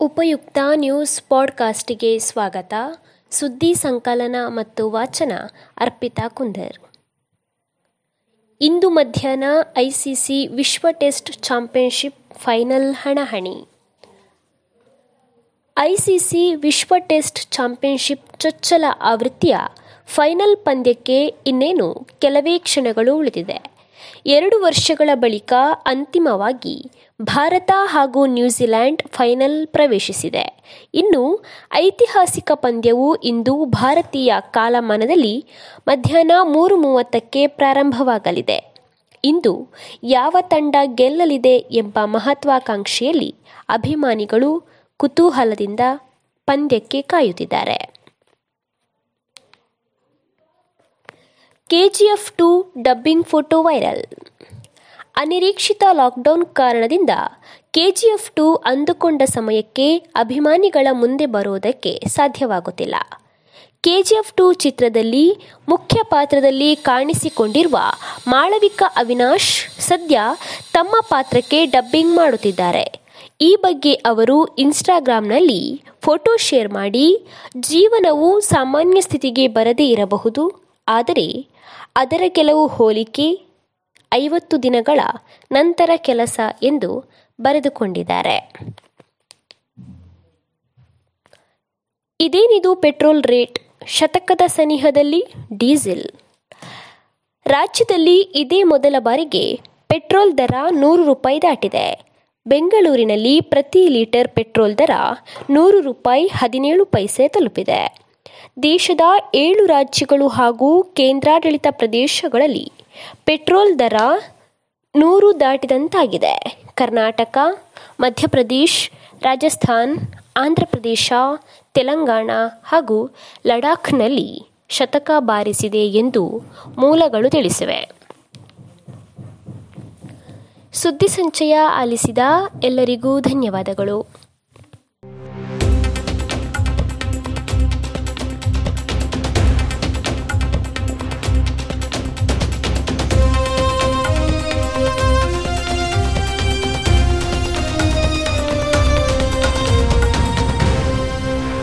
ಉಪಯುಕ್ತ ನ್ಯೂಸ್ ಪಾಡ್ಕಾಸ್ಟ್ಗೆ ಸ್ವಾಗತ. ಸುದ್ದಿ ಸಂಕಲನ ಮತ್ತು ವಾಚನ, ಅರ್ಪಿತಾ ಕುಂದರ್. ಇಂದು ಮಧ್ಯಾಹ್ನ ಐಸಿಸಿ ವಿಶ್ವ ಟೆಸ್ಟ್ ಚಾಂಪಿಯನ್ಶಿಪ್ ಫೈನಲ್ ಹಣಹಣಿ. ಐಸಿಸಿ ವಿಶ್ವ ಟೆಸ್ಟ್ ಚಾಂಪಿಯನ್ಶಿಪ್ ಚೊಚ್ಚಲ ಆವೃತ್ತಿಯ ಫೈನಲ್ ಪಂದ್ಯಕ್ಕೆ ಇನ್ನೇನು ಕೆಲವೇ ಕ್ಷಣಗಳು ಉಳಿದಿದೆ. ಎರಡು ವರ್ಷಗಳ ಬಳಿಕ ಅಂತಿಮವಾಗಿ ಭಾರತ ಹಾಗೂ ನ್ಯೂಜಿಲೆಂಡ್ ಫೈನಲ್ ಪ್ರವೇಶಿಸಿದೆ. ಇನ್ನು ಐತಿಹಾಸಿಕ ಪಂದ್ಯವು ಇಂದು ಭಾರತೀಯ ಕಾಲಮಾನದಲ್ಲಿ ಮಧ್ಯಾಹ್ನ ಮೂರು ಮೂವತ್ತಕ್ಕೆ ಪ್ರಾರಂಭವಾಗಲಿದೆ. ಇಂದು ಯಾವ ತಂಡ ಗೆಲ್ಲಲಿದೆ ಎಂಬ ಮಹತ್ವಾಕಾಂಕ್ಷೆಯಲ್ಲಿ ಅಭಿಮಾನಿಗಳು ಕುತೂಹಲದಿಂದ ಪಂದ್ಯಕ್ಕೆ ಕಾಯುತ್ತಿದ್ದಾರೆ. KGF two dubbing photo viral. ಅನಿರೀಕ್ಷಿತ ಲಾಕ್ಡೌನ್ ಕಾರಣದಿಂದ ಕೆಜಿಎಫ್ ಟು ಅಂದುಕೊಂಡ ಸಮಯಕ್ಕೆ ಅಭಿಮಾನಿಗಳ ಮುಂದೆ ಬರುವುದಕ್ಕೆ ಸಾಧ್ಯವಾಗುತ್ತಿಲ್ಲ. ಕೆಜಿಎಫ್ ಟು ಚಿತ್ರದಲ್ಲಿ ಮುಖ್ಯ ಪಾತ್ರದಲ್ಲಿ ಕಾಣಿಸಿಕೊಂಡಿರುವ ಮಾಳವಿಕಾ ಅವಿನಾಶ್ ಸದ್ಯ ತಮ್ಮ ಪಾತ್ರಕ್ಕೆ ಡಬ್ಬಿಂಗ್ ಮಾಡುತ್ತಿದ್ದಾರೆ. ಈ ಬಗ್ಗೆ ಅವರು ಇನ್ಸ್ಟಾಗ್ರಾಂನಲ್ಲಿ ಫೋಟೋ ಶೇರ್ ಮಾಡಿ, ಜೀವನವು ಸಾಮಾನ್ಯ ಸ್ಥಿತಿಗೆ ಬರದೇ ಇರಬಹುದು, ಆದರೆ ಅದರ ಕೆಲವು ಹೋಲಿಕೆ ಐವತ್ತು ದಿನಗಳ ನಂತರ ಕೆಲಸ ಎಂದು ಬರೆದುಕೊಂಡಿದ್ದಾರೆ. ಇದೇನಿದು ಪೆಟ್ರೋಲ್ ರೇಟ್? ಶತಕದ ಸನಿಹದಲ್ಲಿ ಡೀಸೆಲ್. ರಾಜ್ಯದಲ್ಲಿ ಇದೇ ಮೊದಲ ಬಾರಿಗೆ ಪೆಟ್ರೋಲ್ ದರ ನೂರು ರೂಪಾಯಿ ದಾಟಿದೆ. ಬೆಂಗಳೂರಿನಲ್ಲಿ ಪ್ರತಿ ಲೀಟರ್ ಪೆಟ್ರೋಲ್ ದರ ನೂರು ರೂಪಾಯಿ ಹದಿನೇಳು ಪೈಸೆ ತಲುಪಿದೆ. ದೇಶದ ಏಳು ರಾಜ್ಯಗಳು ಹಾಗೂ ಕೇಂದ್ರಾಡಳಿತ ಪ್ರದೇಶಗಳಲ್ಲಿ ಪೆಟ್ರೋಲ್ ದರ ನೂರು ದಾಟಿದಂತಾಗಿದೆ. ಕರ್ನಾಟಕ, ಮಧ್ಯಪ್ರದೇಶ, ರಾಜಸ್ಥಾನ್, ಆಂಧ್ರಪ್ರದೇಶ, ತೆಲಂಗಾಣ ಹಾಗೂ ಲಡಾಖ್ನಲ್ಲಿ ಶತಕ ಬಾರಿಸಿದೆ ಎಂದು ಮೂಲಗಳು ತಿಳಿಸಿವೆ. ಸುದ್ದಿ ಸಂಚಯ ಆಲಿಸಿದ ಎಲ್ಲರಿಗೂ ಧನ್ಯವಾದಗಳು.